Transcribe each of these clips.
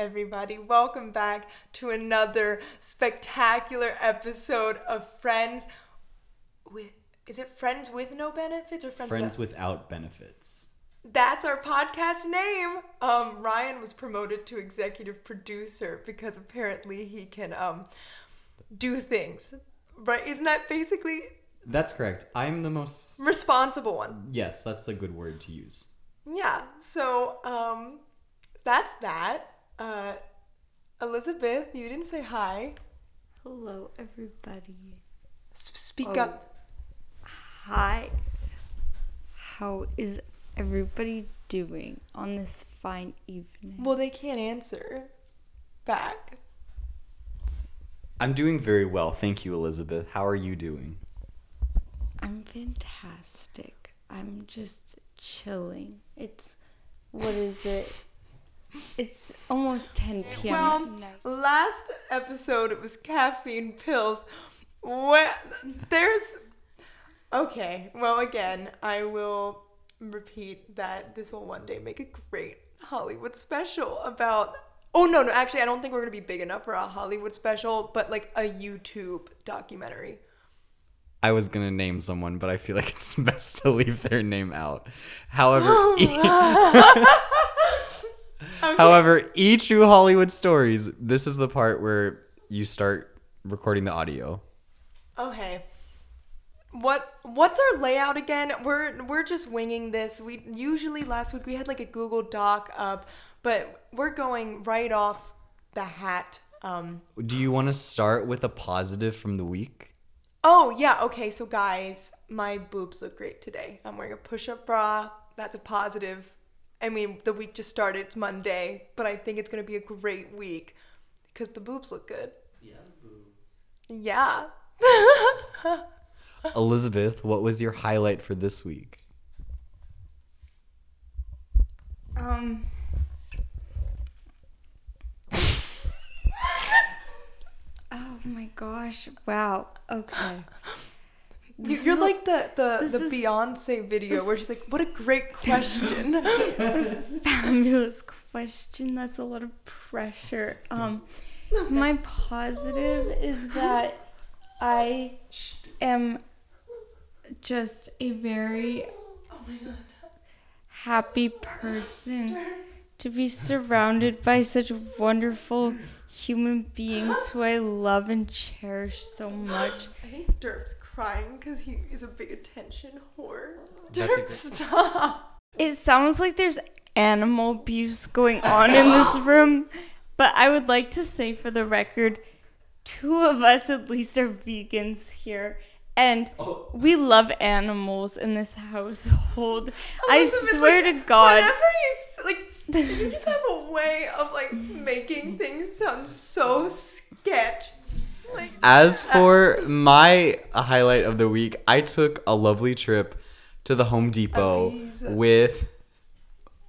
everybody. Welcome back to another spectacular episode of Friends with. Is it Friends with No Benefits or Friends, Friends with? without benefits. That's our podcast name. Um, Ryan was promoted to executive producer because apparently he can um, do things. Right? Isn't that basically That's correct. I'm the most. responsible one? yes, that's a good word to use. Yeah. So um, that's that. Uh, Elizabeth, you didn't say hi. Hello, everybody. S- speak Oh. up. Hi. How is everybody doing on this fine evening? Well, they can't answer back. I'm doing very well, thank you, Elizabeth. How are you doing? I'm fantastic. I'm just chilling. It's what is it? It's almost 10 p.m. Well, at last episode it was caffeine pills. What? There's. Okay. Well, again, I will repeat that this will one day make a great Hollywood special about. Oh no, no. Actually, I don't think we're gonna be big enough for a Hollywood special, but like a YouTube documentary. I was gonna name someone, but I feel like it's best to leave their name out. However, e- Okay. however, E True Hollywood Stories. This is the part where you start recording the audio. Okay. What what's our layout again? We're we're just winging this. We usually last week we had like a Google Doc up, but we're going right off the hat. Um Do you want to start with a positive from the week? Oh, yeah. Okay, so guys, my boobs look great today. I'm wearing a push-up bra. That's a positive. I mean, the week just started. It's Monday, but I think it's going to be a great week because the boobs look good. Yeah. Boob. Yeah. Elizabeth, what was your highlight for this week? Um. Oh my gosh. Wow. Okay. You- You're like the the, the is- Beyonce video where she's like, "What a great question." What a fabulous question. That's a lot of pressure. Um, my positive is that I am just a very oh my god happy person to be surrounded by such wonderful human beings who I love and cherish so much. I think Derp's crying because he is a big attention whore. That's Derp, good- stop. It sounds like there's animal abuse going on in this room, but I would like to say for the record, two of us at least are vegans here. And oh. we love animals in this household. I swear like, to God. Whenever you like, you just have a way of like making things sound so sketch. Like, As for my highlight of the week, I took a lovely trip to the Home Depot Ibiza. with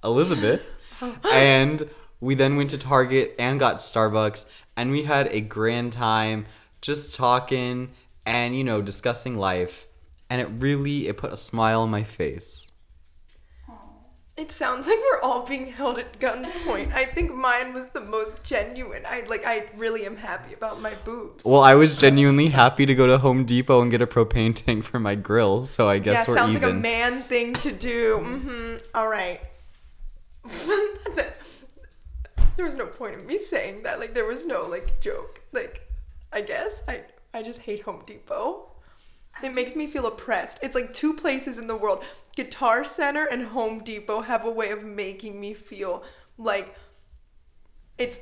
Elizabeth, oh. and we then went to Target and got Starbucks, and we had a grand time just talking and you know discussing life, and it really it put a smile on my face. It sounds like we're all being held at gunpoint. I think mine was the most genuine. I like. I really am happy about my boobs. Well, I was genuinely happy to go to Home Depot and get a propane tank for my grill, so I yeah, guess we're sounds even. like a man thing to do. Mm-hmm. All right. there was no point in me saying that. Like, there was no like joke. Like, I guess I I just hate Home Depot. It makes me feel oppressed. It's like two places in the world. Guitar Center and Home Depot have a way of making me feel like it's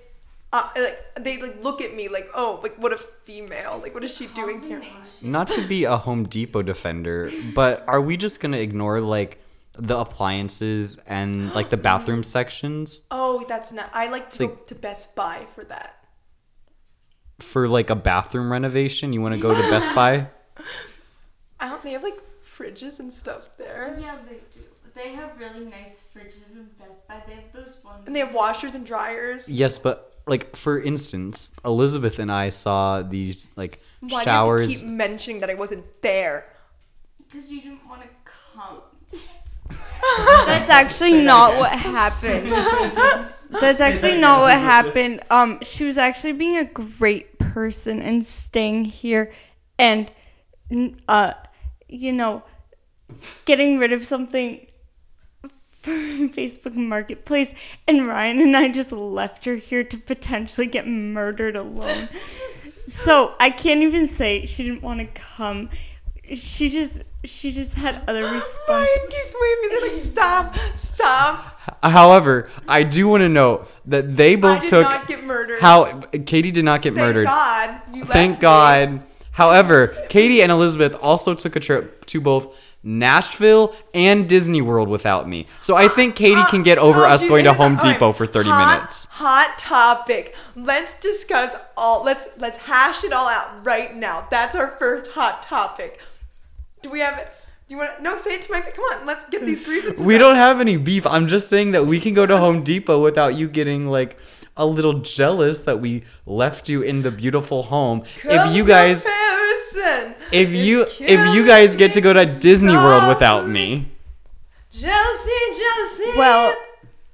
uh, like they like look at me like oh like what a female like what is she doing here? Not to be a Home Depot defender, but are we just gonna ignore like the appliances and like the bathroom sections Oh, that's not. I like to go Like- to Best Buy for that. for like a bathroom renovation? You want to go to Best Buy? I don't. They have like fridges and stuff there, Yeah, they do. They have really nice fridges in Best Buy. They have those ones. and they have washers and dryers. Yes, but like for instance, Elizabeth and I saw these like Why showers. do you keep mentioning that I wasn't there? Because you didn't want to come. That's actually not what happened. That's actually not what happened. Um, she was actually being a great person and staying here, and uh, you know, getting rid of something from Facebook Marketplace. And Ryan and I just left her here to potentially get murdered alone. so I can't even say she didn't want to come. She just she just had other Ryan responses. keeps waving. He's like, stop, stop. However, I do want to note that they I both did took not get murdered. how Catie did not get murdered. Thank murdered. God. You Thank left me. God. However, Catie and Elizabeth also took a trip to both Nashville and Disney World without me. So I think Catie can get over Oh, us dude, going to Home alright, Depot for 30 hot- minutes. Hot topic. Let's discuss all. Let's let's hash it all out right now. That's our first hot topic. Do we have? Do you want? No, say it to my. Come on. Let's get these grievances. We out. don't have any beef. I'm just saying that we can go to Home Depot without you getting like a little jealous that we left you in the beautiful home. if you guys Comparison if is you if you guys get to go to killing Disney World without me. me. Jealousy, jealousy. Well,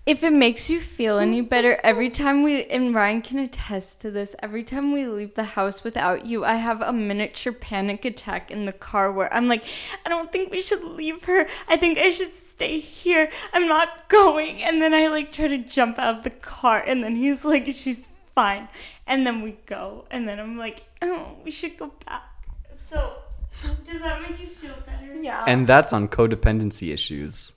if it makes you feel any better, every time we, and Ryan can attest to this, every time we leave the house without you, I have a miniature panic attack in the car where I'm like, I don't think we should leave her. I think I should stay here. I'm not going. And then I like try to jump out of the car, and then he's like, she's fine. And then we go, and then I'm like, oh, we should go back. So, does that make you feel better? yeah. And that's on codependency issues.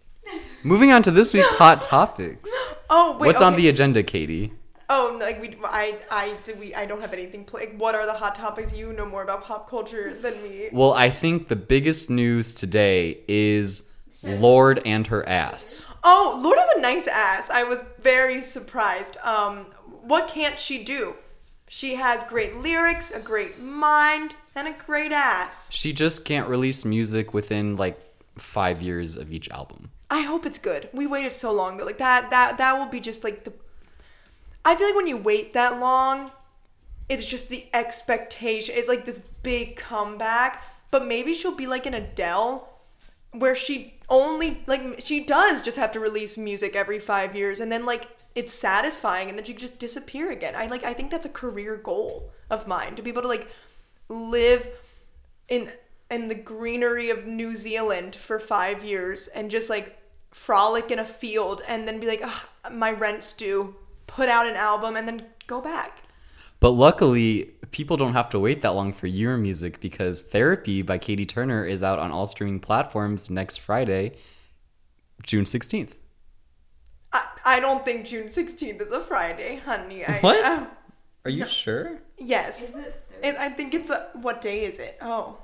Moving on to this week's hot topics. oh wait. What's on the agenda, Catie? Oh, like we, I, I, we, I don't have anything. Pl- like, what are the hot topics? You know more about pop culture than me. Well, I think the biggest news today is Lorde and her ass. Oh, Lorde has a nice ass. I was very surprised. Um, what can't she do? She has great lyrics, a great mind, and a great ass. She just can't release music within like five years of each album. I hope it's good. We waited so long though. Like that, that, that will be just like the. I feel like when you wait that long, it's just the expectation. It's like this big comeback. But maybe she'll be like an Adele, where she only like she does just have to release music every five years, and then like it's satisfying, and then she just disappear again. I like I think that's a career goal of mine to be able to like live in in the greenery of New Zealand for five years and just like frolic in a field and then be like, my rent's due, put out an album and then go back. But luckily, people don't have to wait that long for your music because Therapy by Catie Turner is out on all streaming platforms next Friday, June 16th. I, I don't think June 16th is a Friday, honey. I, What? uh, Are you sure? yes. It, I think it's a. What day is it? Oh.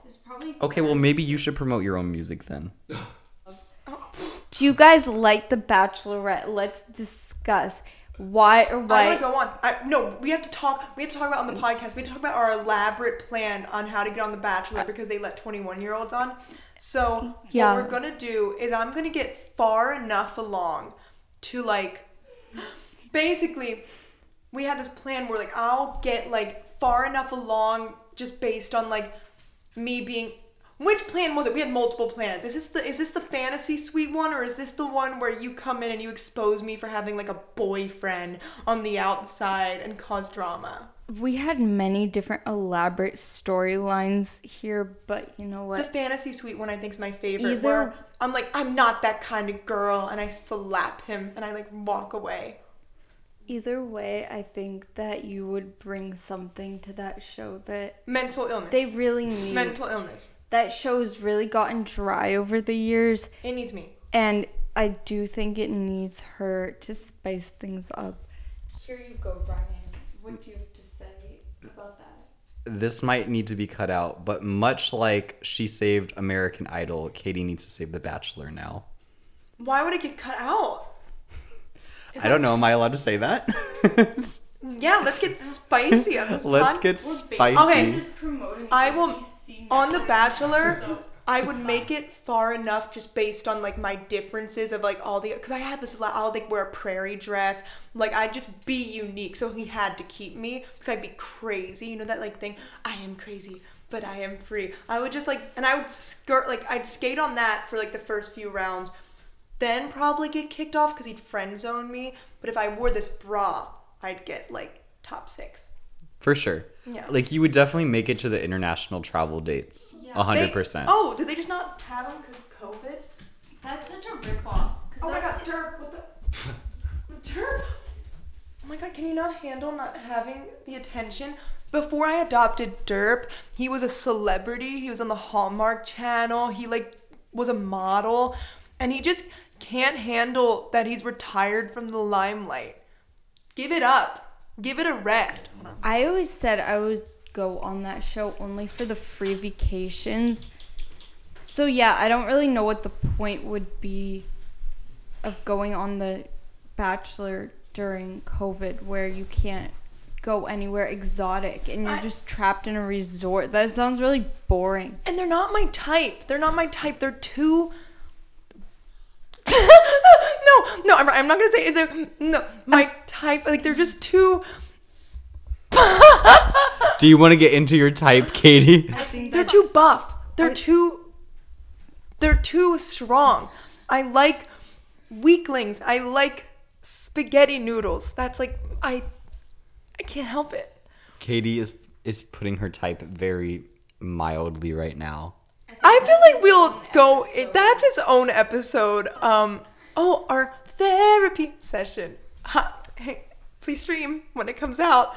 Okay, well, maybe you should promote your own music then. Do you guys like The Bachelorette? Let's discuss why or why. I want to go on. I, no, we have to talk. We have to talk about on the podcast. We have to talk about our elaborate plan on how to get on The Bachelor because they let 21 year olds on. So Yeah. what we're gonna do is I'm gonna get far enough along to like, basically, we had this plan where like I'll get like far enough along just based on like me being. Which plan was it? We had multiple plans. Is this the is this the fantasy suite one or is this the one where you come in and you expose me for having like a boyfriend on the outside and cause drama? We had many different elaborate storylines here, but you know what? The fantasy suite one I think is my favorite. Either- Where I'm like I'm not that kind of girl and I slap him and I like walk away. Either way, I think that you would bring something to that show that Mental illness. they really need. mental illness. That show's really gotten dry over the years, It needs me. and I do think it needs her to spice things up. Here you go, Brian. What do you have to say about that? This might need to be cut out, but much like she saved American Idol, Catie needs to save The Bachelor now. Why would it get cut out? I don't know. Am I allowed to say that? Yeah, let's get spicy on this Let's pod- get spicy. Okay. I will on The Bachelor. I would make it far enough just based on like my differences of like all the because I had this. I'll like wear a prairie dress. Like I'd just be unique, so he had to keep me because I'd be crazy. You know that like thing. I am crazy, but I am free. I would just like and I would skirt like I'd skate on that for like the first few rounds. then probably get kicked off because he'd friend zone me. But if I wore this bra, I'd get like top six. For sure. Yeah. Like you would definitely make it to the international travel dates. A hundred They- percent. Oh, did they just not have them because COVID? That's such a ripoff. Oh my god, Derp, what the? Derp! Oh my god, can you not handle not having the attention? Before I adopted Derp, he was a celebrity. He was on the Hallmark channel. He like was a model. And he just can't handle that he's retired from the limelight. Give it up. Give it a rest. I always said I would go on that show only for the free vacations. So yeah, I don't really know what the point would be of going on the Bachelor during COVID where you can't go anywhere exotic and you're I- just trapped in a resort. That sounds really boring. And they're not my type. They're not my type. They're too. no, no, I'm, I'm not gonna say it. They're, no, my type. Like they're just too. Do you want to get into your type, Catie? I think They're too buff. They're too. They're too strong. I like weaklings. I like spaghetti noodles. That's like I. I can't help it. Catie is is putting her type very mildly right now. I feel like we'll go. It, that's its own episode. Um. Oh, our therapy session. Ha, hey, please stream when it comes out.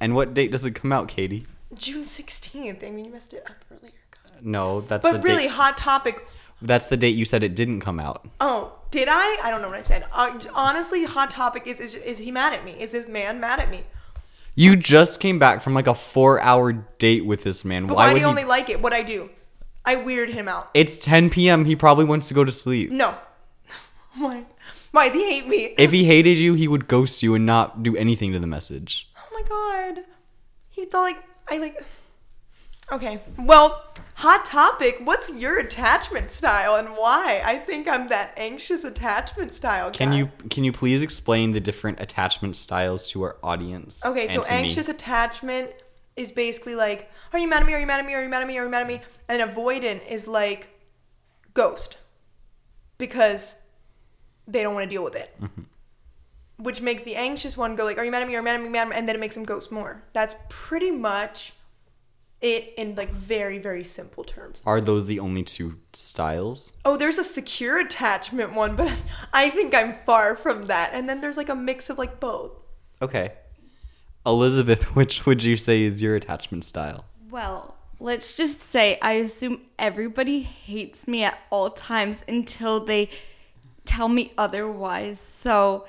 And what date does it come out, Catie? June sixteenth. I mean, you messed it up earlier. God. No, that's the But really, date. hot topic. That's the date you said it didn't come out. Oh, did I? I don't know what I said. Uh, honestly, hot topic is, is is he mad at me? Is this man mad at me? You just came back from like a four-hour date with this man. But why why, do would you he? only like it? What I do? I weird him out. it's 10 p.m. He probably wants to go to sleep. No. Why? Why does he hate me? If he hated you, he would ghost you and not do anything to the message. Oh my god. He thought like I like Okay. Well, hot topic. What's your attachment style and why? I think I'm that anxious attachment style Can you can you please explain the different attachment styles to our audience? Okay, so to me? anxious attachment is basically like, are you mad at me? Are you mad at me? Are you mad at me? Are you mad at me? And avoidant is like ghost because they don't want to deal with it. Mm-hmm. Which makes the anxious one go like, are you mad at me? Are you mad at me? Mad at me? And then it makes them ghost more. That's pretty much it in like very very simple terms. Are those the only two styles? Oh, there's a secure attachment one, but I think I'm far from that. And then there's like a mix of like both. Okay. Elizabeth, which would you say is your attachment style? Well, let's just say I assume everybody hates me at all times until they tell me otherwise. So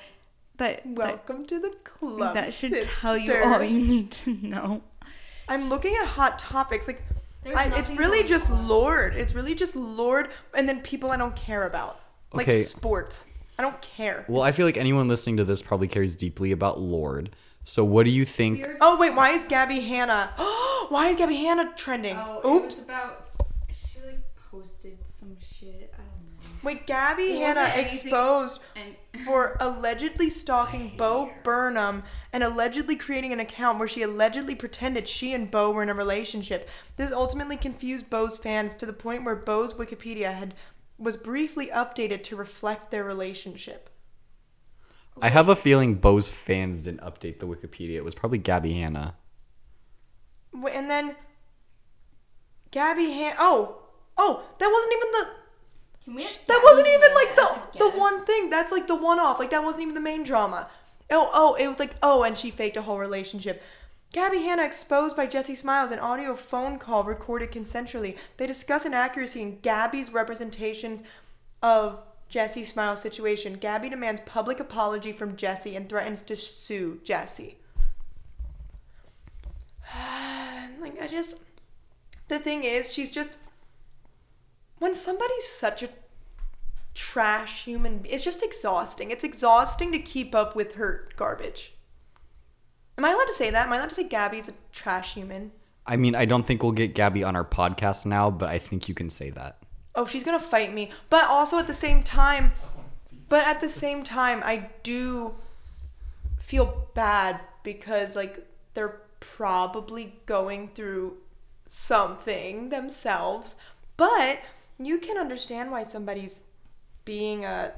that that, Welcome to the club. that should sister. tell you all you need to know. I'm looking at hot topics. Like, I, it's really just on. Lorde. It's really just Lorde, and then people I don't care about, like sports. I don't care. Well, I feel like anyone listening to this probably cares deeply about Lorde. So what do you think? Oh wait, why is Gabby Hanna? why is Gabby Hanna trending? Oh, Oops. about she like posted some shit. I don't know. Wait, Gabby It Hanna wasn't anything- exposed And for allegedly stalking Bo Burnham and allegedly creating an account where she allegedly pretended she and Bo were in a relationship. This ultimately confused Bo's fans to the point where Bo's Wikipedia had was briefly updated to reflect their relationship. I have a feeling Bo's fans didn't update the Wikipedia. It was probably Gabby Hanna. Wait, And then Gabby Han Oh, oh, that wasn't even the Can we that wasn't even like the the one thing. That's like the one off. Like that wasn't even the main drama. Oh, oh, it was like oh, and she faked a whole relationship. Gabby Hanna exposed by Jesse Smiles, an audio phone call recorded consensually. They discuss inaccuracy in Gabby's representations of Jesse Smiles' situation. Gabby demands public apology from Jesse and threatens to sue Jesse. like I just the thing is, she's just when somebody's such a trash human it's just exhausting. It's exhausting to keep up with her garbage. Am i allowed to say that? Am i allowed to say gabby's a trash human? I mean, I don't think we'll get Gabby on our podcast now, but I think you can say that. oh she's gonna fight me. But also at the same time but at the same time i do feel bad because like they're probably going through something themselves. But you can understand why somebody's being a.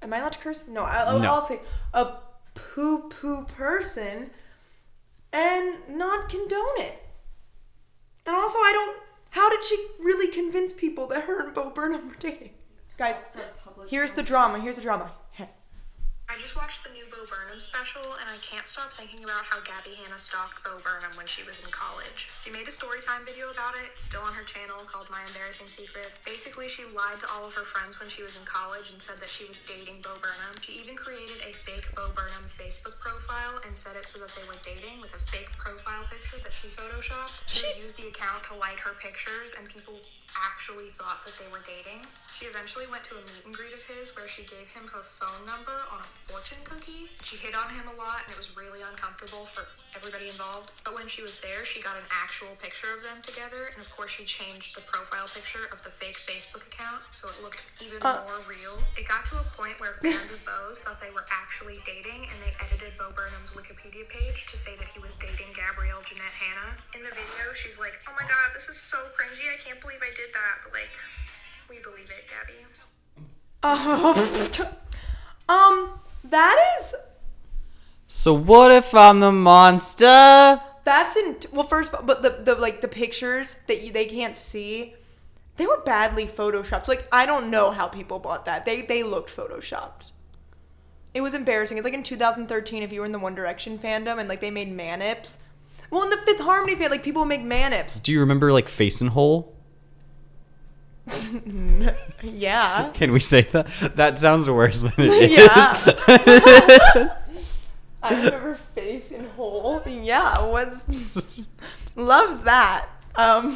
Am I allowed to curse? No, I, I'll, No. I'll say a poo poo person, and not condone it. And also, I don't. How did she really convince people that her and Bo Burnham were dating? Guys, here's the drama. Here's the drama. I just watched the new Bo Burnham special, and I can't stop thinking about how Gabby Hanna stalked Bo Burnham when she was in college. She made a storytime video about it. It's still on her channel called My Embarrassing Secrets. Basically, she lied to all of her friends when she was in college and said that she was dating Bo Burnham. She even created a fake Bo Burnham Facebook profile and set it so that they were dating with a fake profile picture that she photoshopped. She would use the account to like her pictures, and people actually thought that they were dating. She eventually went to a meet and greet of his where she gave him her phone number on a fortune cookie. She hit on him a lot and it was really uncomfortable for everybody involved. But when she was there, she got an actual picture of them together, and of course, she changed the profile picture of the fake Facebook account so it looked even uh. more real. It got to a point where fans of Bo's thought they were actually dating and they edited Bo Burnham's Wikipedia page to say that he was dating Gabrielle Jeanette Hanna. In the video, she's like, Oh my god, this is so cringy. I can't believe I did that. But like, we believe it, Gabby. um, that is So what if I'm the monster? that's in well first of all, but the, the like the pictures that you, they can't see they were badly photoshopped like i don't know how people bought that they they looked photoshopped it was embarrassing it's like in 2013 if you were in the one direction fandom and like they made manips well in the fifth harmony fan like people make manips Do you remember like Face and Hole? yeah Can we say that? That sounds worse than it is. Yeah. I remember face in hole. Yeah, what's love that. Um,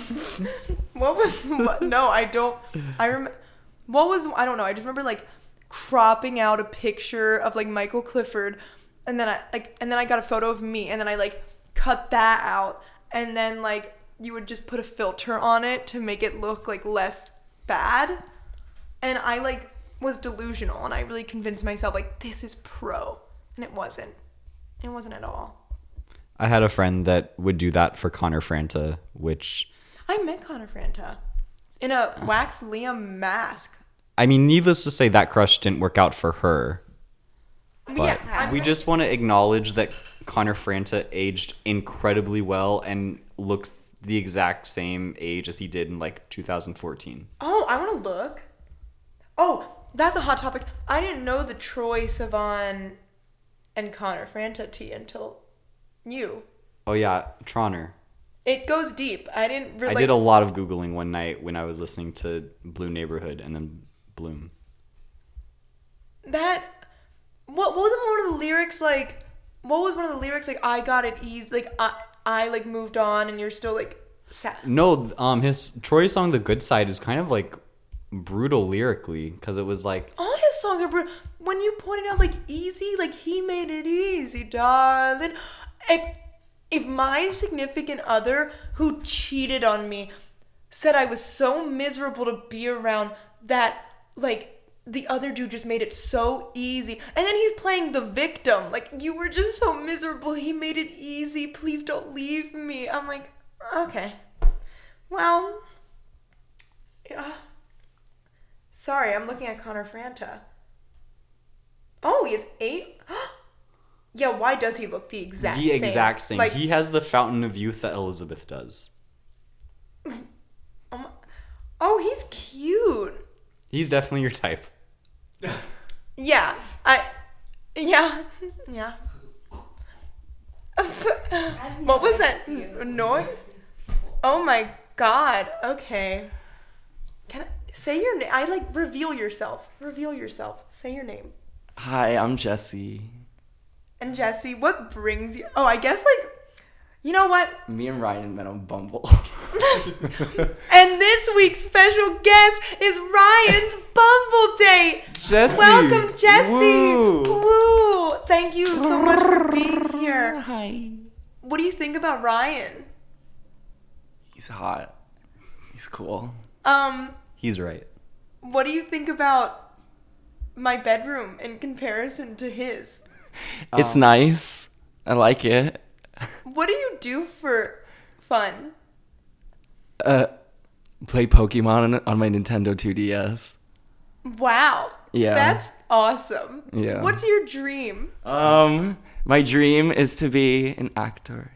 what was what? No, I don't. I remember. What was I don't know. I just remember like cropping out a picture of like Michael Clifford, and then I like and then I got a photo of me, and then I like cut that out, and then like you would just put a filter on it to make it look like less bad and I like was delusional and I really convinced myself like this is pro and it wasn't. It wasn't at all. I had a friend that would do that for Connor Franta, which I met Connor Franta in a wax Liam mask. I mean, needless to say, that crush didn't work out for her. But yeah, we just want to acknowledge that Connor Franta aged incredibly well and looks the exact same age as he did in like 2014. Oh, I want to look. Oh, that's a hot topic. I didn't know the Troye Sivan and Connor Franta tea until you. Oh yeah, Troner. It goes deep. I didn't really. I did a lot of googling one night when I was listening to Blue Neighborhood and then Bloom. that what what wasn't one of the lyrics like what was one of the lyrics like i got it easy like i i like moved on and you're still like sad. No, um, his Troy song "The Good Side" is kind of like brutal lyrically because it was like all his songs are brutal. When you pointed out like easy like he made it easy darling. If, if my significant other who cheated on me said i was so miserable to be around that like the other dude just made it so easy and then he's playing the victim like you were just so miserable he made it easy please don't leave me i'm like okay well yeah. Sorry, I'm looking at Connor Franta. Oh, he has eight. yeah, why does he look the exact the same? exact same. Like, he has the fountain of youth that Elizabeth does. um, oh, he's cute. He's definitely your type. Yeah, I. Yeah, yeah. what was that noise? Oh my god. Okay. Can I say your name? I like reveal yourself. Reveal yourself. Say your name. Hi, I'm Jesse. And Jesse, what brings you? Oh, I guess like, you know what? Me and Ryan met on Bumble. And this week's special guest is Ryan's Bumble date. Jesse! Welcome, Jesse. Woo! Woo! Thank you so much for being here. Hi. What do you think about Ryan? He's hot. He's cool. Um, He's right. what do you think about my bedroom in comparison to his? It's Um, nice. I like it. What do you do for fun? Uh, play Pokemon on, on my Nintendo 2DS. Wow. Yeah. That's awesome. Yeah. What's your dream? Um, my dream is to be an actor.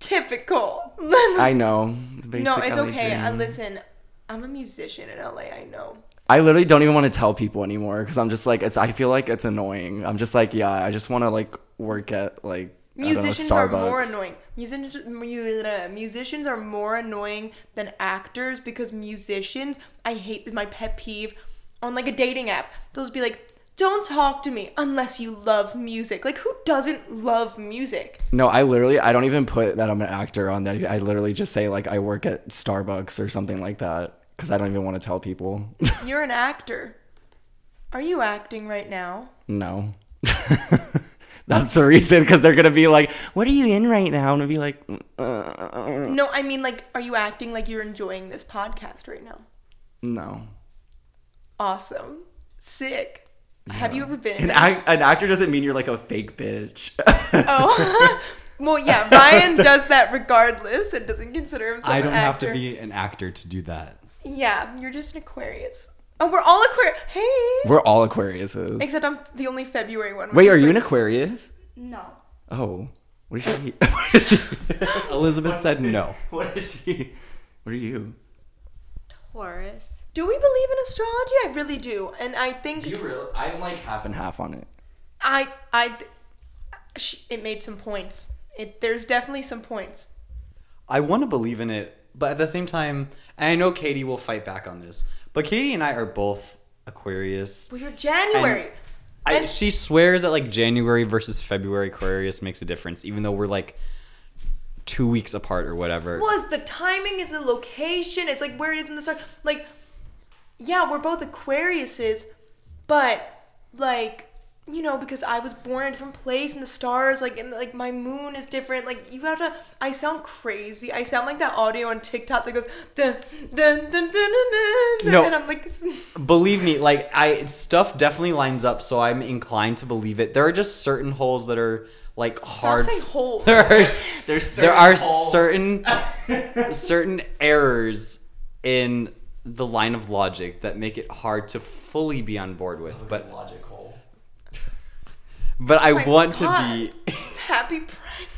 Typical. I know. No, it's LA okay. I listen. I'm a musician in LA. I know. I literally don't even want to tell people anymore because I'm just like it's. I feel like it's annoying. I'm just like yeah. I just want to like work at like don't know, Musicians are more annoying. Musicians, musicians are more annoying than actors because musicians, I hate my pet peeve on like a dating app. They'll just be like, "Don't talk to me unless you love music." Like, who doesn't love music? No, I literally I don't even put that I'm an actor on that. I literally just say like I work at Starbucks or something like that because I don't even want to tell people. You're an actor. Are you acting right now? no. That's the reason because they're gonna be like, "What are you in right now?" And I'll be like, uh, No, I mean like, are you acting like you're enjoying this podcast right now? "No." Awesome, sick. Have you ever been? An, In act- an actor doesn't mean you're like a fake bitch. Oh, well, yeah. Ryan does that regardless and doesn't consider himself. I don't have to be an actor to do that. Yeah, you're just an Aquarius. Oh, we're all Aquarius. Hey. We're all Aquariuses. Except I'm the only February one. Wait, is are you an Aquarius? No. Oh, what is she? what is she? Elizabeth said no. what is she? What are you? Taurus. Do we believe in astrology? I really do, and I think Do you really? I'm like half and half on it. I I sh- it made some points. It there's definitely some points. I want to believe in it, but at the same time, and I know Catie will fight back on this, but Catie and I are both Aquarius. Well, you're January. I, And- she swears that like January versus February Aquarius makes a difference, even though we're like two weeks apart or whatever. Well, it's the timing, it's the location, it's like where it is in the star. Like, yeah, we're both Aquariuses, but like, you know, because I was born in a different place and the stars, like, and like my moon is different. Like, you have to. I sound crazy. I sound like that audio on TikTok that goes dun dun dun dun dun dun, No. and I'm like, Believe me, like I stuff definitely lines up, so I'm inclined to believe it. There are just certain holes that are like stop hard. saying holes. There are, s- There's there are certain certain certain errors in the line of logic that make it hard to fully be on board with. But logical. But I Oh my want to be. Happy Pride.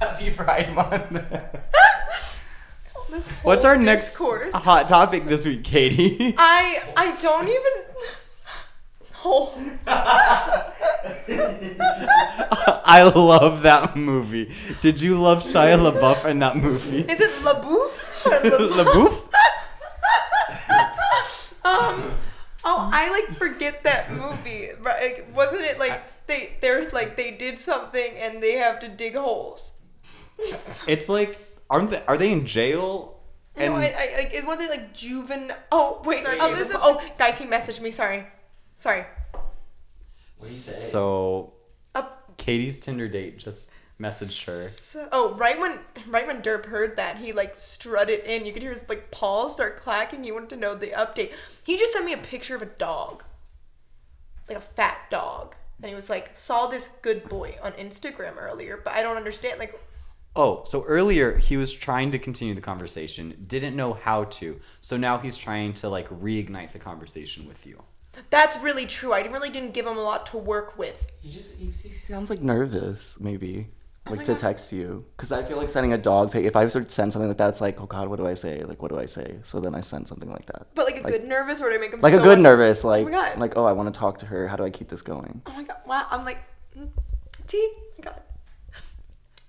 Happy Pride Month. This What's whole our next discourse. hot topic this week, Catie? I I don't even. Holes. I love that movie. Did you love Shia LaBeouf in that movie? Is it LaBeouf? or LaBeouf? Um. Oh, I like forget that movie. Like, wasn't it like they there's like they did something and they have to dig holes? It's like aren't they? Are they in jail? And no, I, I like it wasn't like juvenile. Oh wait, Sorry, Elizabeth. Oh, guys, he messaged me. Sorry, sorry. so Uh, Catie's Tinder date just messaged her. so, oh, right when right when Derp heard that, he like strutted in. You could hear his like paws start clacking. He wanted to know the update. He just sent me a picture of a dog, like a fat dog, and he was like, "Saw this good boy on Instagram earlier, but I don't understand." Like, Oh, so earlier he was trying to continue the conversation, didn't know how to. So now he's trying to like reignite the conversation with you. that's really true. I really didn't give him a lot to work with. He just he, he sounds like nervous, maybe. Like Oh to God. text you, because I feel like sending a dog pic. If I sort of send something like that, it's like, oh god, what do I say? Like, what do I say? So then I send something like that, But like a Like- good nervous, or do I make him like a good un- nervous, like, oh my God. like, oh, I want to talk to her. How do I keep this going? Oh my god! Wow, I'm like, mm, T. God,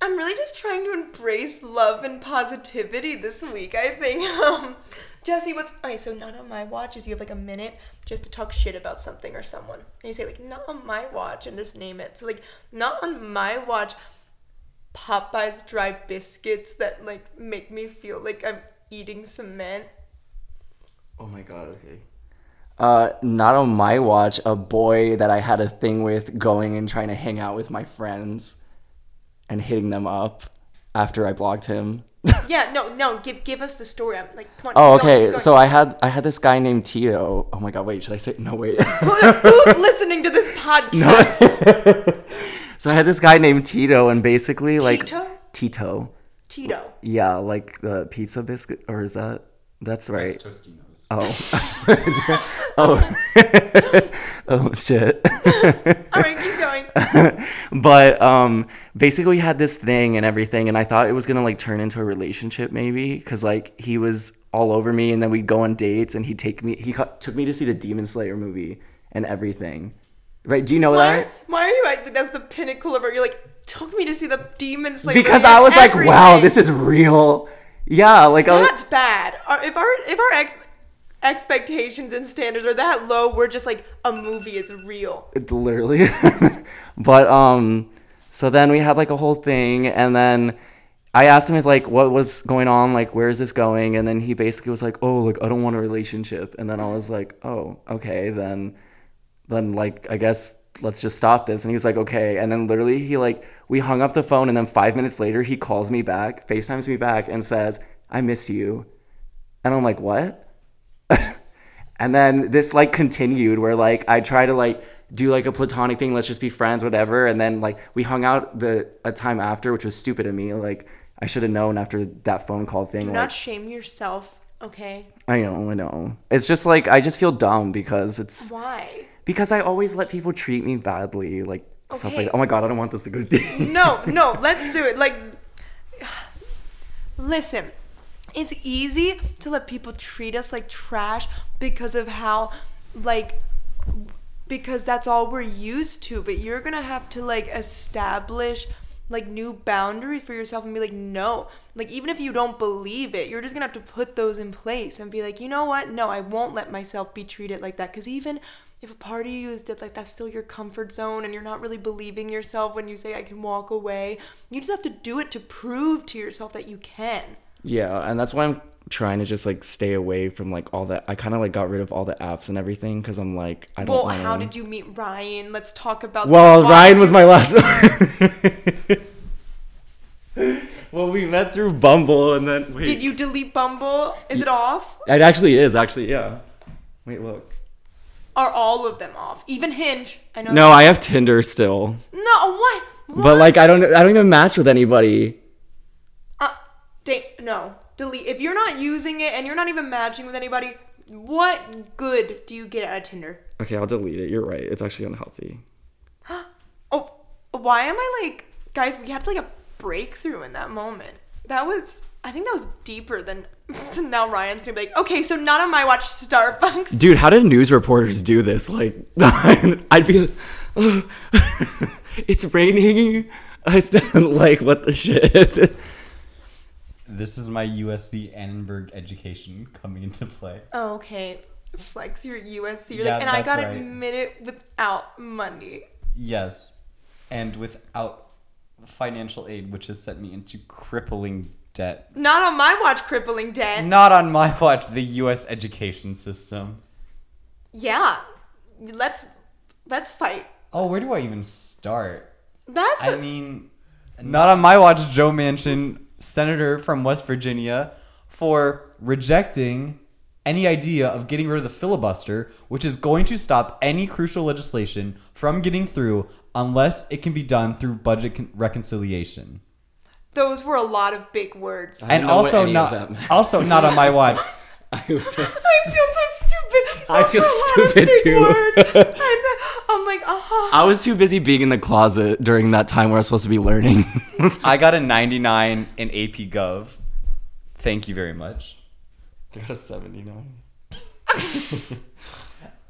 I'm really just trying to embrace love and positivity this week. I think. Um, Jesse, what's okay? So not on my watch is you have like a minute just to talk shit about something or someone, and you say like not on my watch and just name it. So like not on my watch. Popeyes dry biscuits that like make me feel like I'm eating cement. Oh my god, okay. Uh, not on my watch. A boy that I had a thing with going and trying to hang out with my friends, and hitting them up after I blocked him. Yeah, no, no. Give give us the story. I'm like, come on. Oh, keep going, okay. keep going. So I had I had this guy named Tito. Oh my god, wait, should I say no wait. Who's listening to this podcast? so I had this guy named Tito and basically like Tito? Tito. Tito. Yeah, like the pizza biscuit or is that That's right. Totino's. Oh. oh. oh shit. All right, keep going. but um basically we had this thing and everything and i thought it was gonna like turn into a relationship maybe because like he was all over me and then we'd go on dates and he'd take me he co- took me to see the demon slayer movie and everything right do you know Why, that why are you like that's the pinnacle of it? You're like took me to see the demon slayer because i was like wow this is real yeah like I was, bad. If our if our ex- expectations and standards are that low, we're just like a movie is real. It literally but um so then we had like a whole thing and then i asked him if like what was going on like where is this going and then he basically was like oh like i don't want a relationship and then i was like oh okay then then like i guess let's just stop this and he was like okay and then literally he like we hung up the phone and then five minutes later he calls me back facetimes me back and says i miss you and i'm like what and then this like continued where like I try to like do like a platonic thing, let's just be friends, whatever. And then like we hung out the a time after, which was stupid of me. Like I should have known after that phone call thing. Do like not shame yourself, okay? I know, I know. It's just like I just feel dumb because it's Why? Because I always let people treat me badly, like stuff Okay. like. Oh my god, I don't want this to go deep. No, no, let's do it. Like, listen, it's easy to let people treat us like trash because of how, like, because that's all we're used to. But you're gonna have to, like, establish, like, new boundaries for yourself and be like, no. Like, even if you don't believe it, you're just gonna have to put those in place and be like, you know what? No, I won't let myself be treated like that. Because even if a part of you is that like that's still your comfort zone and you're not really believing yourself when you say I can walk away, you just have to do it to prove to yourself that you can. yeah, and that's why I'm trying to just like stay away from like all that. I kind of like got rid of all the apps and everything because I'm like I don't. Well, wanna... how did you meet Ryan? Let's talk about Well. Ryan was my last well, we met through Bumble, and then wait. Did you delete Bumble? Is it off? It actually is. Actually, yeah. Wait, look. Are all of them off? Even Hinge? I know. No, I have Tinder still, No, what? what? but like I don't. I don't even match with anybody. Uh, da- no. Delete. If you're not using it and you're not even matching with anybody, what good do you get out of Tinder? Okay, I'll delete it. You're right. It's actually unhealthy. Oh, why am I like, guys? We had like a breakthrough in that moment. That was, I think that was deeper than. now Ryan's gonna be like, okay, so not on my watch, Starbucks. Dude, how did news reporters do this? Like, I'd be, it's raining. It's like, what the shit? This is my USC Annenberg education coming into play. Oh, okay, flex your USC. You're Yeah, like, and I that's got right. admit it without money. Yes, and without financial aid, which has sent me into crippling debt. Not on my watch, crippling debt. Not on my watch, the U.S. education system. Yeah, let's let's fight. Oh, where do I even start? That's I mean, not on my watch, Joe Manchin, senator from West Virginia, for rejecting any idea of getting rid of the filibuster, which is going to stop any crucial legislation from getting through unless it can be done through budget con- reconciliation. Those were a lot of big words. and also not also not on my watch. I feel so stupid. I feel were a lot of stupid too. I'm, I'm like, uh I was too busy being in the closet during that time where I was supposed to be learning. I got a 99 in AP Gov. Thank you very much. I got a 79.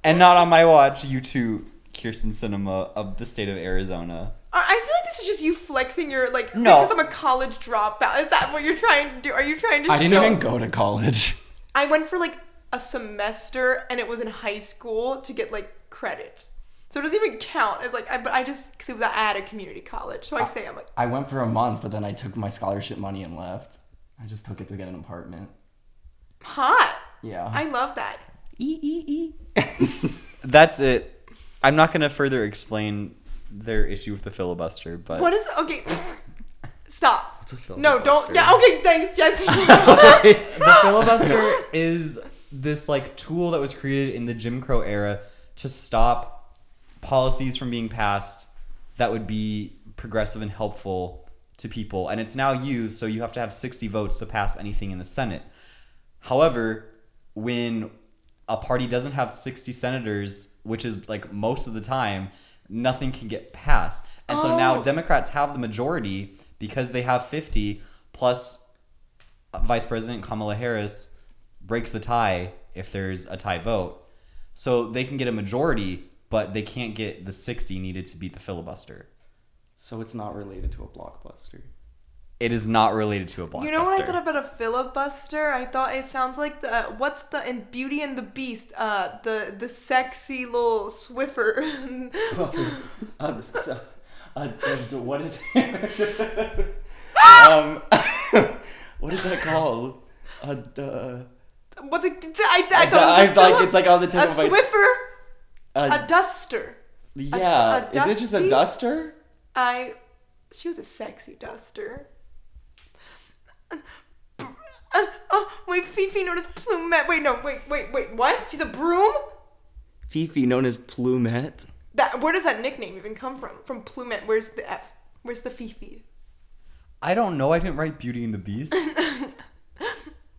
And not on my watch, you two, Kyrsten Sinema of the state of Arizona. I feel like this is just you flexing your like No. because I'm a college dropout. Is that what you're trying to do? Are you trying to? I didn't even go to college. I went for like a semester and it was in high school to get like credits. So it doesn't even count as like I but I just because it was at a community college. So I say I'm like I went for a month, but then I took my scholarship money and left. I just took it to get an apartment. hot. Yeah. I love that. That's it. I'm not going to further explain their issue with the filibuster, but What is okay? Stop. a No, don't. Yeah. Okay. Thanks, Jesse. the filibuster is this like tool that was created in the Jim Crow era to stop policies from being passed that would be progressive and helpful to people and it's now used so you have to have 60 votes to pass anything in the Senate. However, when a party doesn't have 60 senators, which is like most of the time, nothing can get passed. And so now Oh. Democrats have the majority because they have 50 plus Vice President Kamala Harris breaks the tie if there's a tie vote. So they can get a majority, but they can't get the 60 needed to beat the filibuster. So it's not related to a blockbuster. It is not related to a blockbuster. You know what I thought about a filibuster? I thought it sounds like the uh, what's the in Beauty and the Beast, uh, the the sexy little Swiffer. um, so, uh, uh, what is um, what is that called? Uh, the, what's it? I, I, I, thought it was a like it's like on the a of my Swiffer, uh, a duster. yeah. a is it just a duster? I, she was a sexy duster. Uh, oh, wait, Fifi known as Plumette. Wait, no, wait, wait, wait, what? She's a broom? Fifi, known as Plumette. That where does that nickname even come from? From Plumette. Where's the F? Where's the Fifi? I don't know. I didn't write Beauty and the Beast.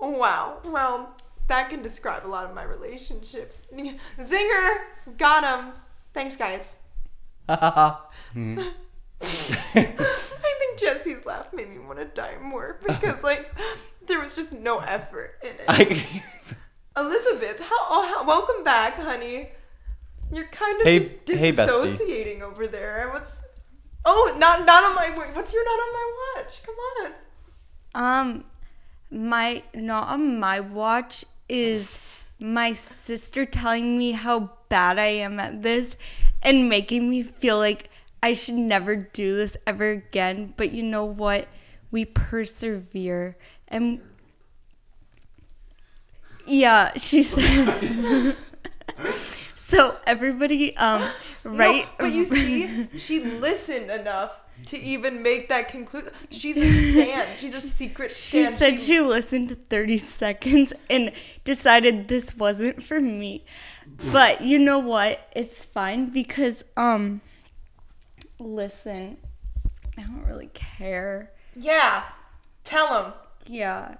Wow. Well, that can describe a lot of my relationships. Zinger! Got him. Thanks, guys. Mm-hmm. I think Jesse's laugh made me want to die more because, like, there was just no effort in it. I, Elizabeth, how, oh, how, welcome back, honey. You're kind of Hey- dis- hey, bestie. over there. What's? Oh, not not on my. What's your not on my watch? Come on. Um, my not on my watch is my sister telling me how bad I am at this and making me feel like I should never do this ever again. But you know what? We persevere and yeah, she said. so everybody, um, right? No, but you see, she listened enough to even make that conclusion. She's a stan. She's a secret She stan. said she listened to 30 seconds and decided this wasn't for me. But you know what? It's fine because um listen, I don't really care. Yeah. Tell him. Yeah.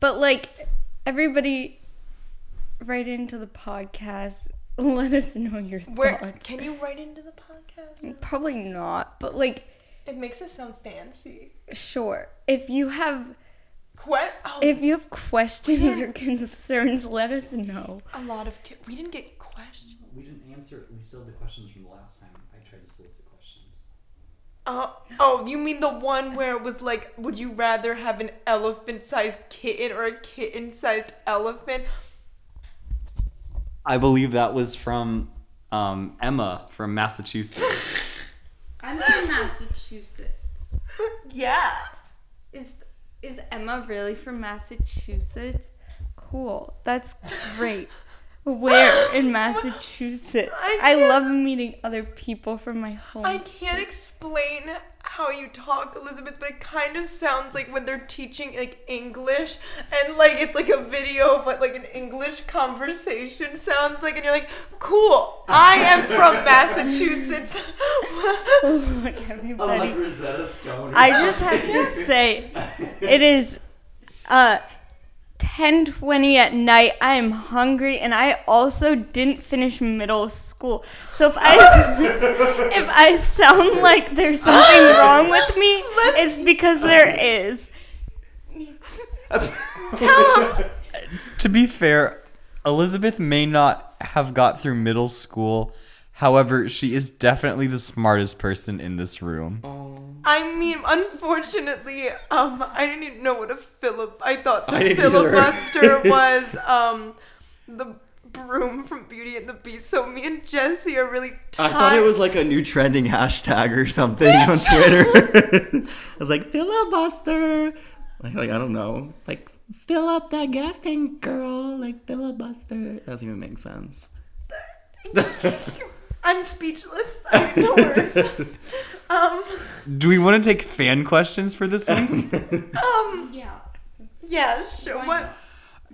But like everybody write into the podcast, let us know your Where thoughts. can you write into the podcast? Probably not, but like It makes it sound fancy. sure. If you have What? Oh, if you have questions or concerns, let us know. a lot of ki- we didn't get questions. we didn't answer. We still have the questions from the last time. I tried to solicit questions. Uh, oh, you mean the one where it was like, would you rather have an elephant-sized kitten or a kitten-sized elephant? I believe that was from um, Emma from Massachusetts. I'm from Massachusetts. Yeah. Is is Emma really from Massachusetts? Cool. That's great. Where in Massachusetts? I I, love meeting other people from my home. I can't explain how you talk, Elizabeth, but it kind of sounds like when they're teaching like English and like it's like a video of what like an English conversation sounds like, and you're like, cool, I am from Massachusetts. Look, everybody. Rosetta Stone. I just have to say, it is uh 10:20 at night. I am hungry, and I also didn't finish middle school. So if I if I sound like there's something wrong with me, it's because there is. Tell him. to be fair, Elizabeth may not have got through middle school. However, she is definitely the smartest person in this room. I mean, unfortunately, um, I didn't even know what a philip. I thought the I filibuster was um, the broom from Beauty and the Beast. So me and Jesse are really. I thought it was like a new trending hashtag or something on Twitter. I was like filibuster. Like, like I don't know. Like fill up that gas tank, girl. Like filibuster. That doesn't even make sense. I'm speechless. I have no words. um, Do we want to take fan questions for this week? um, Yeah. yeah, sure. What?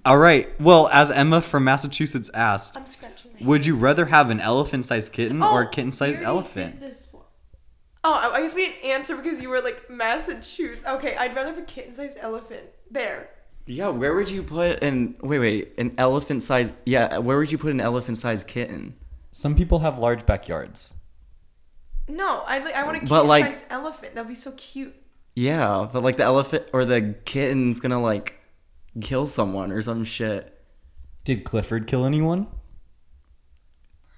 All right. Well, as Emma from Massachusetts asked, I'm scratching my. would you rather have an elephant-sized kitten or Oh, a kitten-sized elephant? Oh, I- I guess we didn't answer because you were like Massachusetts. Okay, I'd rather have a kitten-sized elephant. There. Yeah, where would you put an wait wait an elephant size? Yeah, where would you put an elephant sized kitten? Some people have large backyards. No, I like I want a But, like- kitten-sized elephant. That'd be so cute. Yeah, but like the elephant or the kitten's gonna like kill someone or some shit. Did Clifford kill anyone?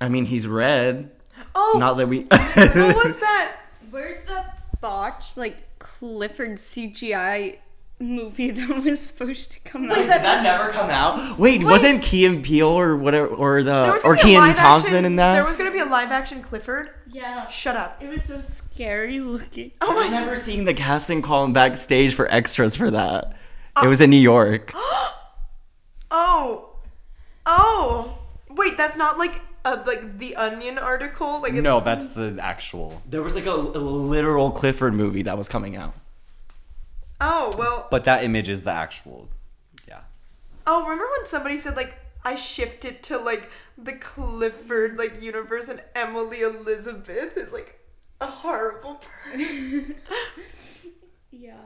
I mean, he's red. Oh, Not that we. what was that? Where's the botch like Clifford CGI movie that was supposed to come out? Wait, that, Did that never come out? Wait, wasn't Key and Peele or whatever or the or gonna be a Kenan live Thompson action- in that? There was gonna be a live action Clifford. yeah. Shut up. It was so scary looking. Oh I remember seeing the casting call backstage for extras for that. Oh. It was in New York. Oh. Oh. Wait, that's not like a like the Onion article. Like No, that's the actual. There was like a, a literal Clifford movie that was coming out. Oh well. But that image is the actual. Yeah. Oh, remember when somebody said like I shifted to like the Clifford like universe and Emily Elizabeth is like a horrible person. Yeah.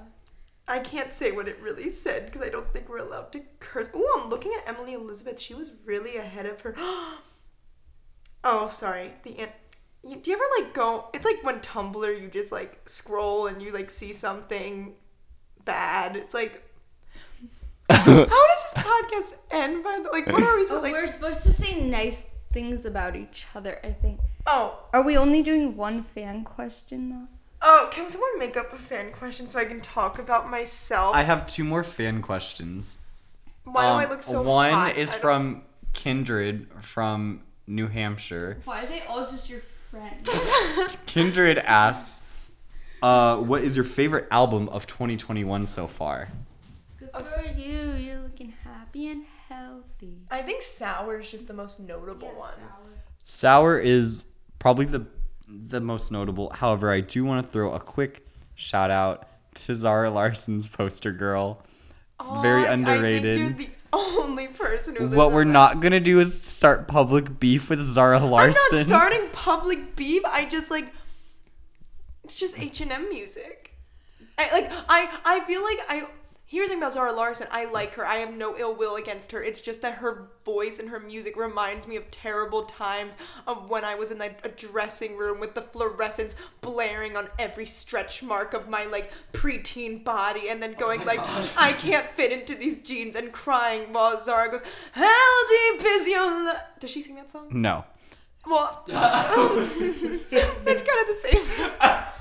I can't say what it really said because I don't think we're allowed to curse. Oh, I'm looking at Emily Elizabeth. She was really ahead of her. oh, sorry. The an- do you ever like go? It's like when Tumblr, you just like scroll and you like see something bad. It's like. How does this podcast end? By the like, what are we? Oh, like, we're supposed to say nice things about each other, I think. Oh, Are we only doing one fan question though? oh, can someone make up a fan question so I can talk about myself? I have two more fan questions. Why do I Um, look so One hot? is from Kindred from New Hampshire. Why are they all just your friends? Kindred asks, uh, "What is your favorite album of 2021 so far?" Good for you. You're looking happy and healthy. I think sour is just the most notable one. Sour is probably the the most notable. However, I do want to throw a quick shout out to Zara Larsson's poster girl. Very I- underrated. I think you're the only person who. What we're my- not gonna do is start public beef with Zara Larsson. I'm not starting public beef. I just like. It's just H and M music. I like. I I feel like I. Here's the thing about Zara Larsson. I like her. I have no ill will against her. It's just that her voice and her music reminds me of terrible times of when I was in like, a dressing room with the fluorescents blaring on every stretch mark of my like preteen body, and then oh going like, I can't fit into these jeans, and crying while Zara goes, "How deep is your?" Lo-? Does she sing that song? no. Well, it's kind of the same.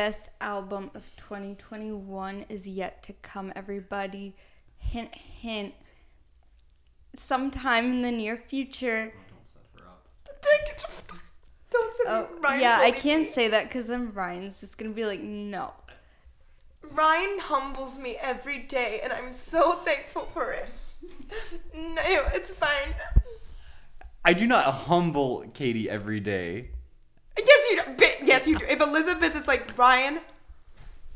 Best album of 2021 is yet to come, everybody. Hint, hint. Sometime in the near future. Don't send Oh, me Ryan. yeah, I can't me. say that because then Ryan's just gonna be like, no. Ryan humbles me every day, and I'm so thankful for it. No, it's fine. I do not humble Catie every day. Yes, you do. Bi- Yes, you do. If Elizabeth is like Ryan,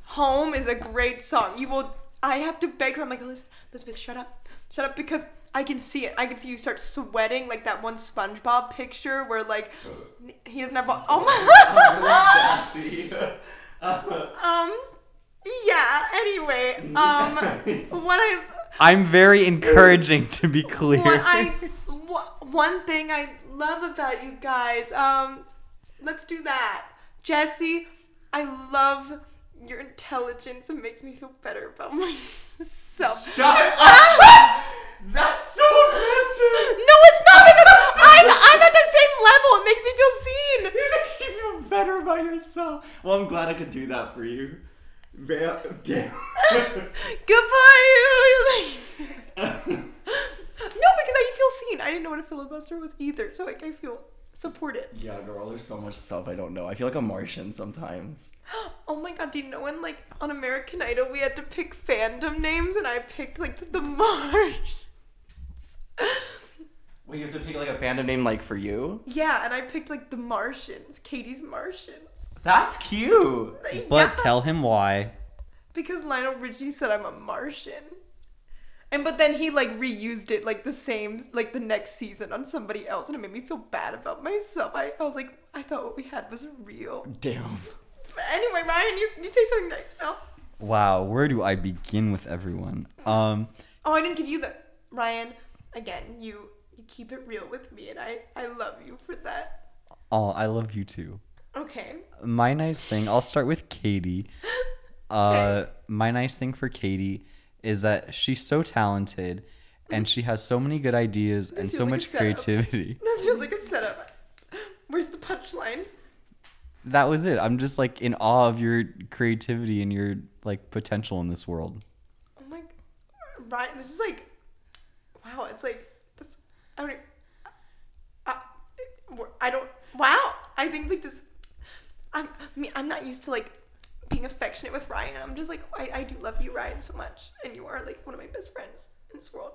"Home" is a great song. You will. I have to beg her. I'm like Elizabeth, Elizabeth, shut up, shut up, because I can see it. I can see you start sweating like that one SpongeBob picture where like he doesn't have. A, oh my. um. Yeah. Anyway. Um. What I. I'm very encouraging to be clear. What I. wha- One thing I love about you guys. Um. Let's do that, Jesse. I love your intelligence. It makes me feel better about myself. Shut up! That's so offensive. No, it's not because I'm I'm at the same level. It makes me feel seen. It makes you feel better about yourself. Well, I'm glad I could do that for you. Damn. Good for you. no, because I feel seen. I didn't know what a filibuster was either, so like I feel supported. yeah, girl, there's so much stuff I don't know. I feel like a Martian sometimes. Oh my god, do you know when like on American Idol we had to pick fandom names and I picked like the, the Marsh. Wait, you have to pick like a fandom name like for you? Yeah, and I picked like the Martians, Catie's Martians. That's cute. but Yeah, tell him why. because Lionel Richie said I'm a Martian. And but then he like reused it like the same like the next season on somebody else and it made me feel bad about myself. I, I was like, I thought what we had was real. Damn. But anyway, Ryan, you, you say something nice now. Wow, where do I begin with everyone? Um, Oh, I didn't give you the Ryan. Again, you you keep it real with me, and I I love you for that. oh, I love you too. Okay. My nice thing, I'll start with Catie. Uh, my nice thing for Catie is that she's so talented and she has so many good ideas and so like much creativity. That feels like a setup. Where's the punchline? That was it. I'm just like in awe of your creativity and your like potential in this world. Oh my, Ryan, this is like, wow. It's like this. I don't. Uh, I don't. Wow. I think like this. I'm. Me. I'm not used to like being affectionate with Ryan. I'm just like I. I do love you, Ryan, so much, and you are like one of my best friends in this world.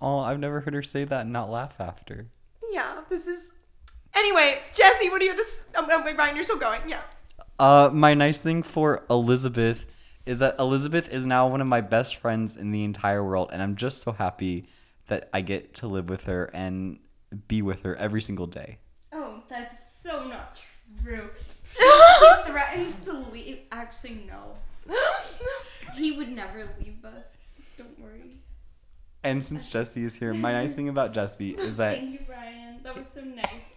Oh, I've never heard her say that and not laugh after. Yeah. This is. Anyway, Jesse, what do you have to? s- Um, um, Ryan, you're still going. Yeah. Uh, my nice thing for Elizabeth is that Elizabeth is now one of my best friends in the entire world, and I'm just so happy that I get to live with her and be with her every single day. Oh, that's so not true. He threatens to leave. Actually, no. He would never leave us. Don't worry. And since Jesse is here, my nice thing about Jesse is that Thank you, Ryan. That was so nice.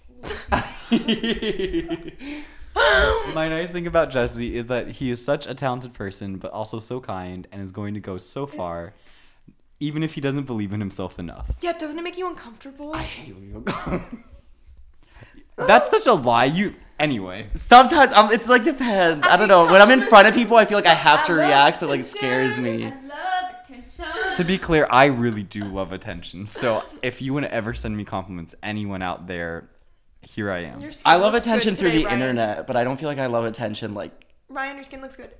my nice thing about Jesse is that he is such a talented person, but also so kind and is going to go so far, even if he doesn't believe in himself enough. yeah. Doesn't it make you uncomfortable? I hate when you That's such a lie. You anyway. Sometimes um, it's like depends. I don't know. When I'm in front of people, I feel like I have to I love react, so it, like scares me. I love attention. To be clear, I really do love attention. So if you want to ever send me compliments, anyone out there, here I am. I love looks good attention through the Ryan. internet, but I don't feel like I love attention like Ryan, your skin looks good.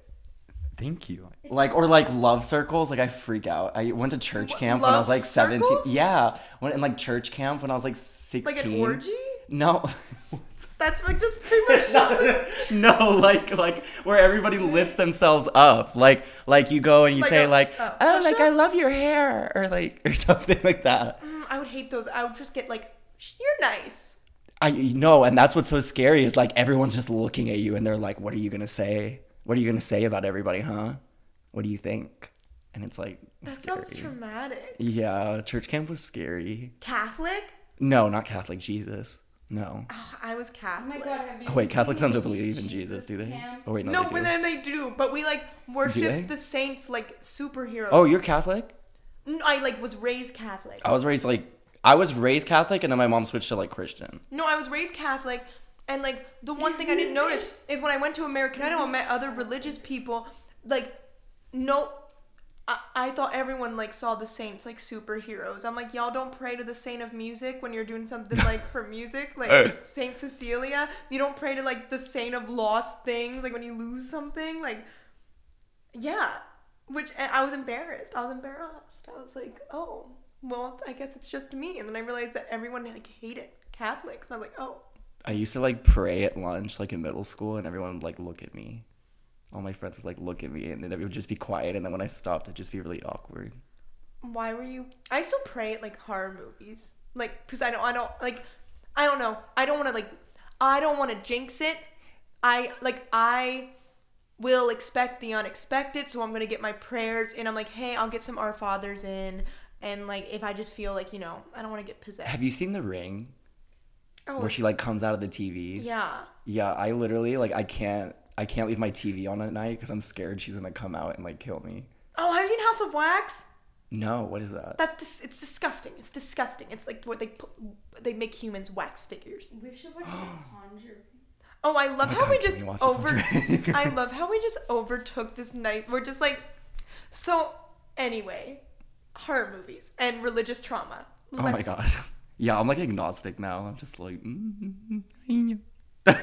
Thank you. like or like love circles. Like I freak out. I went to church What, camp when I was love like 17. circles? Yeah, went in like church camp when I was like 16. Like an orgy? No. That's like just pretty much. no, like like where everybody lifts themselves up. Like like you go and you Like say a- like, "Oh, like I love your hair," or like or something like that. Mm, I would hate those. I would just get like, you're nice. I know, and that's what's so scary is like everyone's just looking at you and they're like, "What are you gonna say? What are you gonna say about everybody, huh? What do you think?" And it's like That scary. sounds traumatic. Yeah, church camp was scary. Catholic? No, not Catholic. Jesus. No. Oh, I was Oh Catholic. my god, have you Oh, wait, Catholics don't believe in Jesus, do they? Oh wait, no, no, they do. but then they do. But we like worship the saints like superheroes. Oh, you're Catholic? No, I like was raised Catholic. I was raised like I was raised Catholic, and then my mom switched to like Christian. No, I was raised Catholic, and like the one thing I didn't notice is when I went to American Idol and met other religious people, like no, I, I thought everyone like saw the saints like superheroes. I'm like, y'all don't pray to the saint of music when you're doing something like for music, like Saint Cecilia. You don't pray to like the saint of lost things, like when you lose something, like yeah. Which eh, I was embarrassed. I was embarrassed. I was like, oh, well, I guess it's just me. And then I realized that everyone like hated Catholics, and I was like, oh, I used to like pray at lunch, like in middle school, and everyone would like look at me. All my friends would like look at me, and then it would just be quiet. And then when I stopped, it'd just be really awkward. why were you? I still pray at like horror movies, like because I don't, I don't like, I don't know, I don't want to like, I don't want to jinx it. I like I will expect the unexpected, so I'm gonna get my prayers, and I'm like, hey, I'll get some Our Fathers in, and like if I just feel like you know, I don't want to get possessed. Have you seen The Ring, Oh, where she like comes out of the TVs? yeah. Yeah, I literally like I can't I can't leave my TV on at night because I'm scared she's gonna come out and like kill me. Oh, have you seen House of Wax? No, what is that? That's dis- it's disgusting. It's disgusting. It's like what they put, they make humans wax figures. We should watch Conjuring. Oh, I love my how God, we just we over. I love how we just overtook this night. We're just like, so anyway, horror movies and religious trauma. oh my god. Yeah, I'm like agnostic now. I'm just like. mm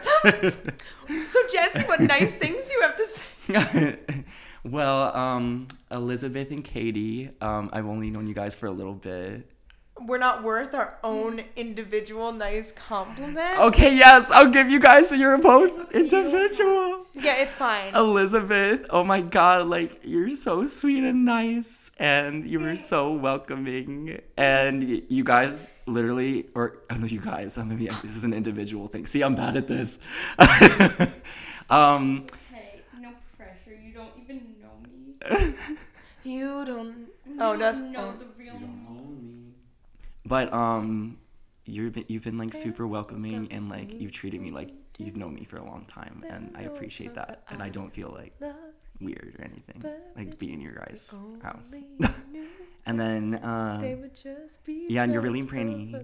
So Jesse, what nice things you have to say? well, um, Elizabeth and Catie, um, I've only known you guys for a little bit. We're not worth our own individual nice compliment. Okay, yes, I'll give you guys you're both individual. Yeah, it's fine. Elizabeth, oh my god, like you're so sweet and nice, and you were so welcoming, and you guys literally, or I know you guys, I'm maybe this is an individual thing. See, I'm bad at this. um, Hey, no pressure. You don't even know me. You don't. Oh, that's. oh. the real But um, you've been, you've been like super welcoming and like you've treated me like you've known me for a long time, and I appreciate that. And I don't feel like weird or anything like being in your guys' house. and then uh, yeah, and you're really pretty.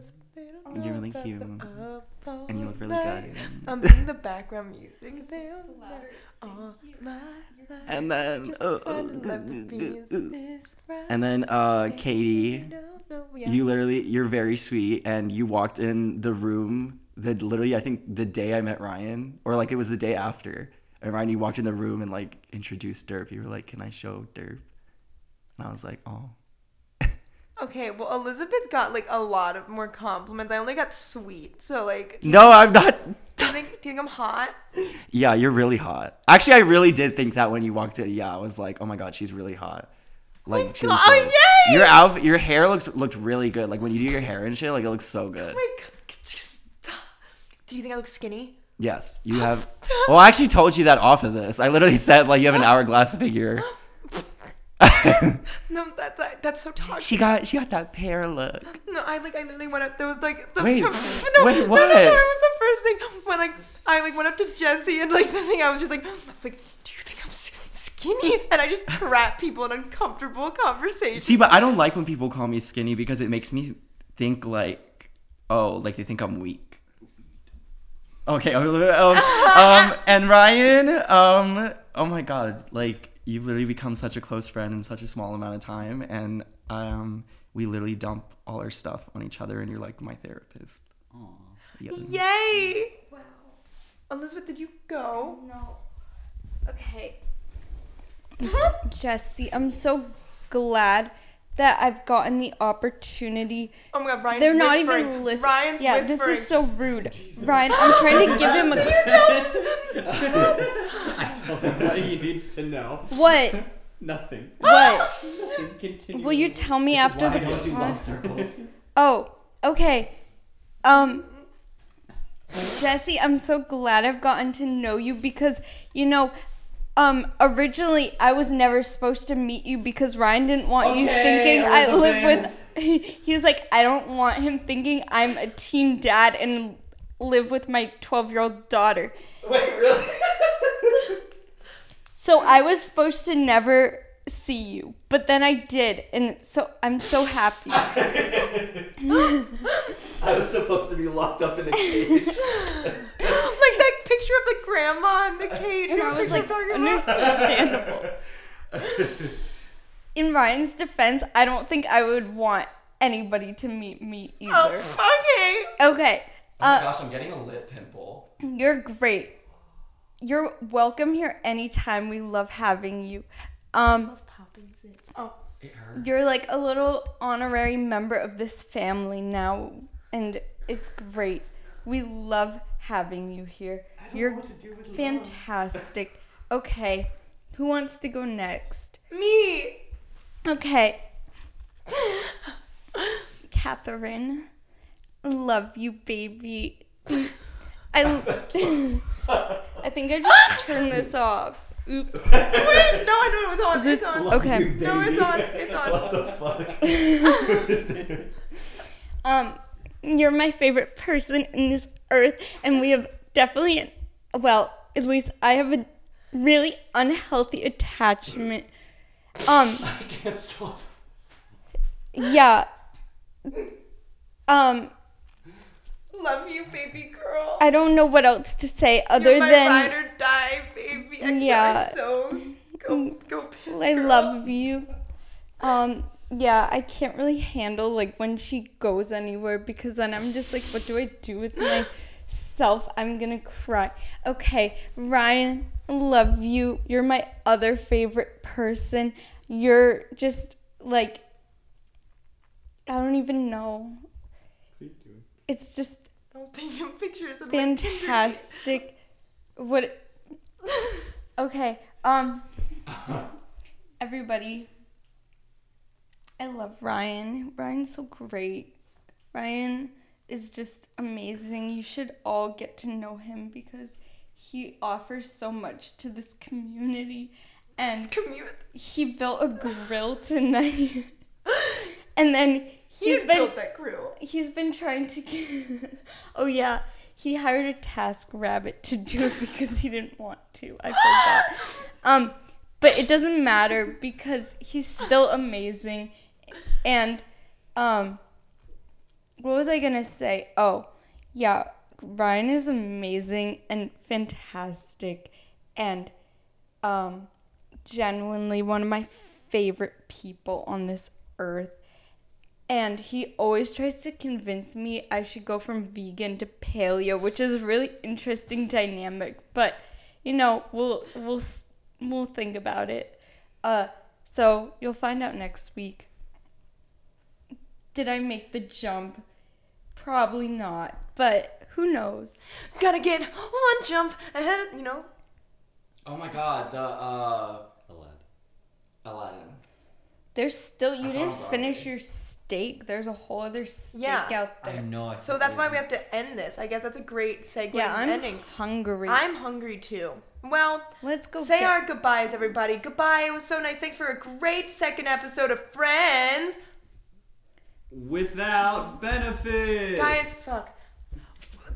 You're really cute, and you look really good. I'm being the background music. They don't matter. All my life. And then uh, to find the love that feels this right. and then uh, Catie. Don't know, yeah. You literally, you're very sweet, and you walked in the room. that literally, I think the day I met Ryan, or like it was the day after. And Ryan, you walked in the room and like introduced Derp. You were like, "Can I show Derp?" And I was like, "Oh." Okay, well, Elizabeth got like a lot of more compliments. I only got sweet, so like, No, I'm not. do you think do you think I'm hot? yeah, you're really hot. Actually, I really did think that when you walked in. Yeah, I was like, "Oh my god, she's really hot." Like, oh she was God, so- oh, yay! Your outfit, your hair looks looked really good. Like when you do your hair and shit, like it looks so good. Oh like, just, do you think I look skinny? Yes, you have. Well, I actually told you that off of this. I literally said like you have an hourglass figure. No, that's that's so toxic. she got she got that pear look. No, I like I literally went up. There was like the Wait, no, wait, what? No, no, it was the first thing when like I like went up to Jesse and like the thing I was just like I was like, do you think I'm skinny? And I just trap people in uncomfortable conversations. See, but I don't like when people call me skinny because it makes me think like, oh, like they think I'm weak. Okay, um, um, and Ryan, um, oh my god, like you've literally become such a close friend in such a small amount of time, and um, we literally dump all our stuff on each other, and you're like my therapist. Yeah. Yay! Wow elizabeth, did you go? No. Okay. Jesse, I'm so glad that I've gotten the opportunity. Oh my god, Ryan's They're not whispering. even listening. Ryan's yeah, whispering. this is so rude. Ryan, I'm trying to give him a. I don't what he needs to know. What? Nothing. What? Continue. Will you tell me after the don't do pod? love circles. Oh, okay. Um, Jesse, I'm so glad I've gotten to know you because, you know, um, originally I was never supposed to meet you because Ryan didn't want you Okay, thinking I live Elizabeth. with. He was like, I don't want him thinking I'm a teen dad and live with my 12 year old daughter. Wait, really? So I was supposed to never see you, but then I did, and so I'm so happy. I was supposed to be locked up in a cage. like that picture of the grandma in the cage. And You know I was like, I'm talking about? understandable. In Ryan's defense, I don't think I would want anybody to meet me either. Oh, either. okay. Okay, uh, gosh, I'm getting a lip pimple. you're great. You're welcome here anytime. We love having you. Um, Oh, It hurt. you're like a little honorary member of this family now, and it's great. We love having you here. You're fantastic. Okay, who wants to go next? me. Okay. Catherine, love you, baby. I, I think I just turned this off. Oops. Wait, no, I know it was on. Is it's this on. okay? No, it's on. It's on. What the fuck? Um, you're my favorite person in this earth, and we have definitely, well, at least I have a really unhealthy attachment. Um, I can't stop. yeah. Um, Love you, baby girl. I don't know what else to say other You're my than. ride or die, baby. I Yeah. can't so go go piss. I girl. love you. Um, yeah, I can't really handle like when she goes anywhere because then I'm just like, what do I do with myself? I'm gonna cry. Okay, Ryan, love you. You're my other favorite person. You're just like, I don't even know. It's just I was taking pictures of fantastic. What? Okay. Um. Everybody. I love Ryan. Ryan's so great. Ryan is just amazing. You should all get to know him because he offers so much to this community and Commute. he built a grill tonight. and then He's he's been built that grill. he's been trying to get Oh yeah, he hired a TaskRabbit to do it because he didn't want to. I forgot. Um but it doesn't matter because he's still amazing and um what was I going to say? Oh, yeah, Ryan is amazing and fantastic and um genuinely one of my favorite people on this earth and he always tries to convince me I should go from vegan to paleo, which is a really interesting dynamic. But you know, we'll we'll we'll think about it. Uh, so you'll find out next week. Did I make the jump? Probably not, but who knows? Gotta get one jump ahead of, you know. Oh my god, the uh Aladdin. Aladdin. There's still you That's didn't on finish your steak. There's a whole other steak Yeah. out there. know. I So that's why we have to end this. I guess that's a great segue Yeah, I'm ending. hungry. I'm hungry too. Well, Let's go say get- our goodbyes, everybody. Goodbye. It was so nice. Thanks for a great second episode of Friends. Without benefits. Guys, fuck.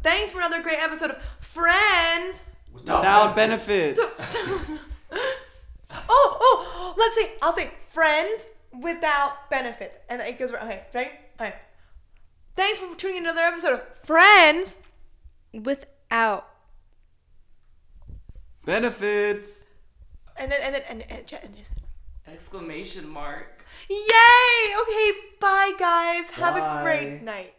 Thanks for another great episode of Friends. Without benefits. oh, oh, let's say, I'll say Friends without benefits. And it goes, okay, okay, okay. Thanks for tuning in to another episode of Friends. without benefits. And then, and then, and, and, and, Exclamation mark. Yay! Okay, bye guys. Have a great night.